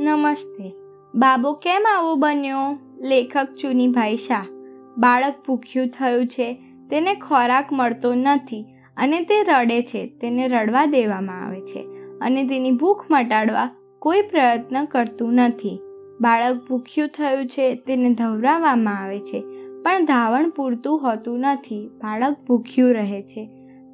નમસ્તે. બાબો કેમ આવો બન્યો? લેખક ચુનીભાઈ શાહ. બાળક ભૂખ્યું થયું છે, તેને ખોરાક મળતો નથી અને તે રડે છે, તેને રડવા દેવામાં આવે છે અને તેની ભૂખ મટાડવા કોઈ પ્રયત્ન કરતું નથી. બાળક ભૂખ્યું થયું છે, તેને ધવરાવવામાં આવે છે, પણ ધાવણ પૂરતું હોતું નથી, બાળક ભૂખ્યું રહે છે.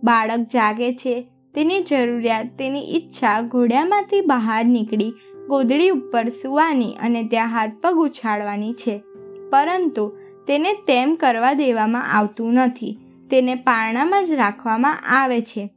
બાળક જાગે છે, તેની જરૂરિયાત, તેની ઈચ્છા ઘોડામાંથી બહાર નીકળી ગોદડી ઉપર સૂવાની અને ત્યાં હાથ પગ ઉછાળવાની છે. પરંતુ તેને તેમ કરવા દેવામાં આવતું નથી. તેને પારણામાં જ રાખવામાં આવે છે.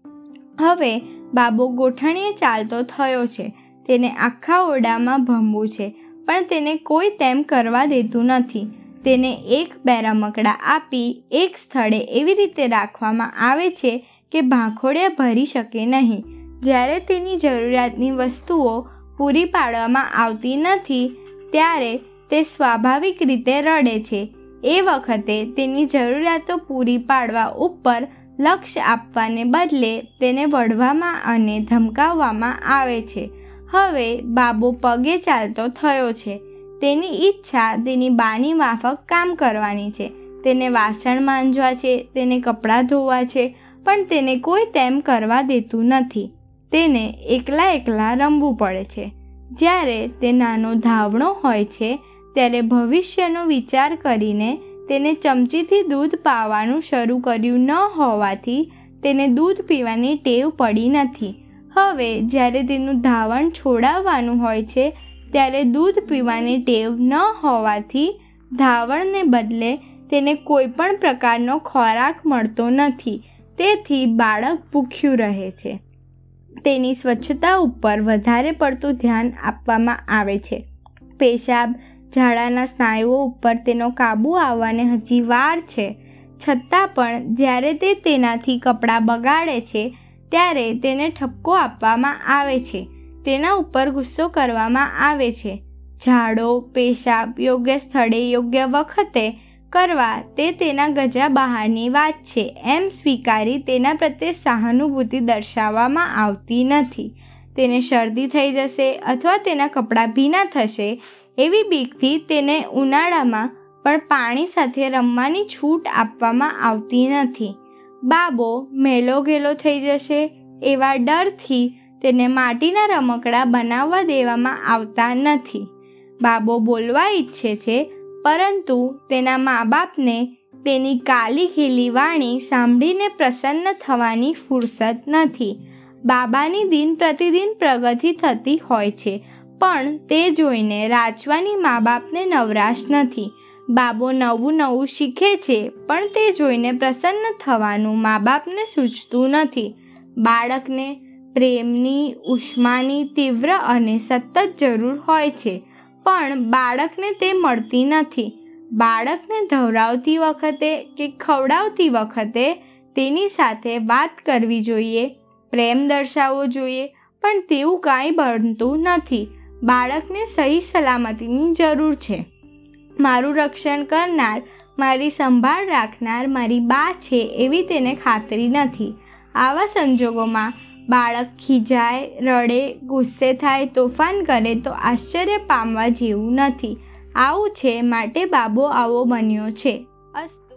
હવે બાબો ગોઠણીએ ચાલતો થયો છે. તેને આખા ઓરડામાં ભમવું છે, પણ તેને કોઈ તેમ કરવા દેતું નથી. તેને એક બે રમકડા આપી એક સ્થળે એવી રીતે રાખવામાં આવે છે કે ભાંખોડિયા ભરી શકે નહીં. જ્યારે તેની જરૂરિયાતની વસ્તુઓ પૂરી પાડવામાં આવતી નથી, ત્યારે તે સ્વાભાવિક રીતે રડે છે. એ વખતે તેની જરૂરિયાતો પૂરી પાડવા ઉપર લક્ષ્ય આપવાને બદલે તેને વઢવામાં અને ધમકાવવામાં આવે છે. હવે બાબો પગે ચાલતો થયો છે. તેની ઈચ્છા તેની બાની માફક કામ કરવાની છે. તેને વાસણ માંજવા છે, તેને કપડાં ધોવા છે, પણ તેને કોઈ તેમ કરવા દેતું નથી. તેને એકલા એકલા રમવું પડે છે. જ્યારે તે નાનો ધાવણો હોય છે, ત્યારે ભવિષ્યનો વિચાર કરીને તેને ચમચીથી દૂધ પાવાનું શરૂ કર્યું ન હોવાથી તેને દૂધ પીવાની ટેવ પડી નથી. હવે જ્યારે તેનું ધાવણ છોડાવવાનું હોય છે, ત્યારે દૂધ પીવાની ટેવ ન હોવાથી ધાવણને બદલે તેને કોઈ પણ પ્રકારનો ખોરાક મળતો નથી. તેથી બાળક ભૂખ્યું રહે છે. તેની સ્વચ્છતા ઉપર વધારે પડતું ધ્યાન આપવામાં આવે છે. પેશાબ, ઝાડાના સ્નાયુઓ ઉપર તેનો કાબૂ આવવાને હજી વાર છે. છતાં પણ જ્યારે તે તેનાથી કપડાં બગાડે છે, ત્યારે તેને ઠપકો આપવામાં આવે છે. તેના ઉપર ગુસ્સો કરવામાં આવે છે. ઝાડો, પેશાબ યોગ્ય સ્થળે યોગ્ય વખતે કરવા તે તેના ગજા બહારની વાત છે. એમ સ્વીકારી તેના પ્રત્યે સહાનુભૂતિ દર્શાવવામાં આવતી નથી. તેને શરદી થઈ જશે અથવા તેના કપડાં ભીના થશે એવી બીકથી તેને ઉનાળામાં પણ પાણી સાથે રમવાની છૂટ આપવામાં આવતી નથી. બાબો મેલો ગેલો થઈ જશે એવા ડરથી તેને માટીના રમકડા બનાવવા દેવામાં આવતા નથી. બાબો બોલવા ઈચ્છે છે પરંતુ તેના મા બાપને તેની કાલી ખીલી વાણી સાંભળીને પ્રસન્ન થવાની ફુરસત નથી. બાબાની દિન પ્રતિદિન પ્રગતિ થતી હોય છે, પણ તે જોઈને રાજવાની મા બાપને નવરાશ નથી. બાબો નવું નવું શીખે છે, પણ તે જોઈને પ્રસન્ન થવાનું મા બાપને સૂચતું નથી. બાળકને પ્રેમની, ઉષ્માની તીવ્ર અને સતત જરૂર હોય છે. પણ બાળકને તે મળતી નથી. બાળકને ધવરાવતી વખતે કે ખવડાવતી વખતે તેની સાથે વાત કરવી જોઈએ, પ્રેમ દર્શાવવો જોઈએ, પણ તેવું કાંઈ બનતું નથી. બાળકને સહી સલામતીની જરૂર છે. મારું રક્ષણ કરનાર, મારી સંભાળ રાખનાર, મારી બા છે એવી તેને ખાતરી નથી. આવા સંજોગોમાં બાળક ખીજાય, રડે, ગુસ્સે થાય, તોફાન કરે તો આશ્ચર્ય પામવા જેવું નથી. આવું છે માટે બાબો આવો બન્યો છે. અસ્તુ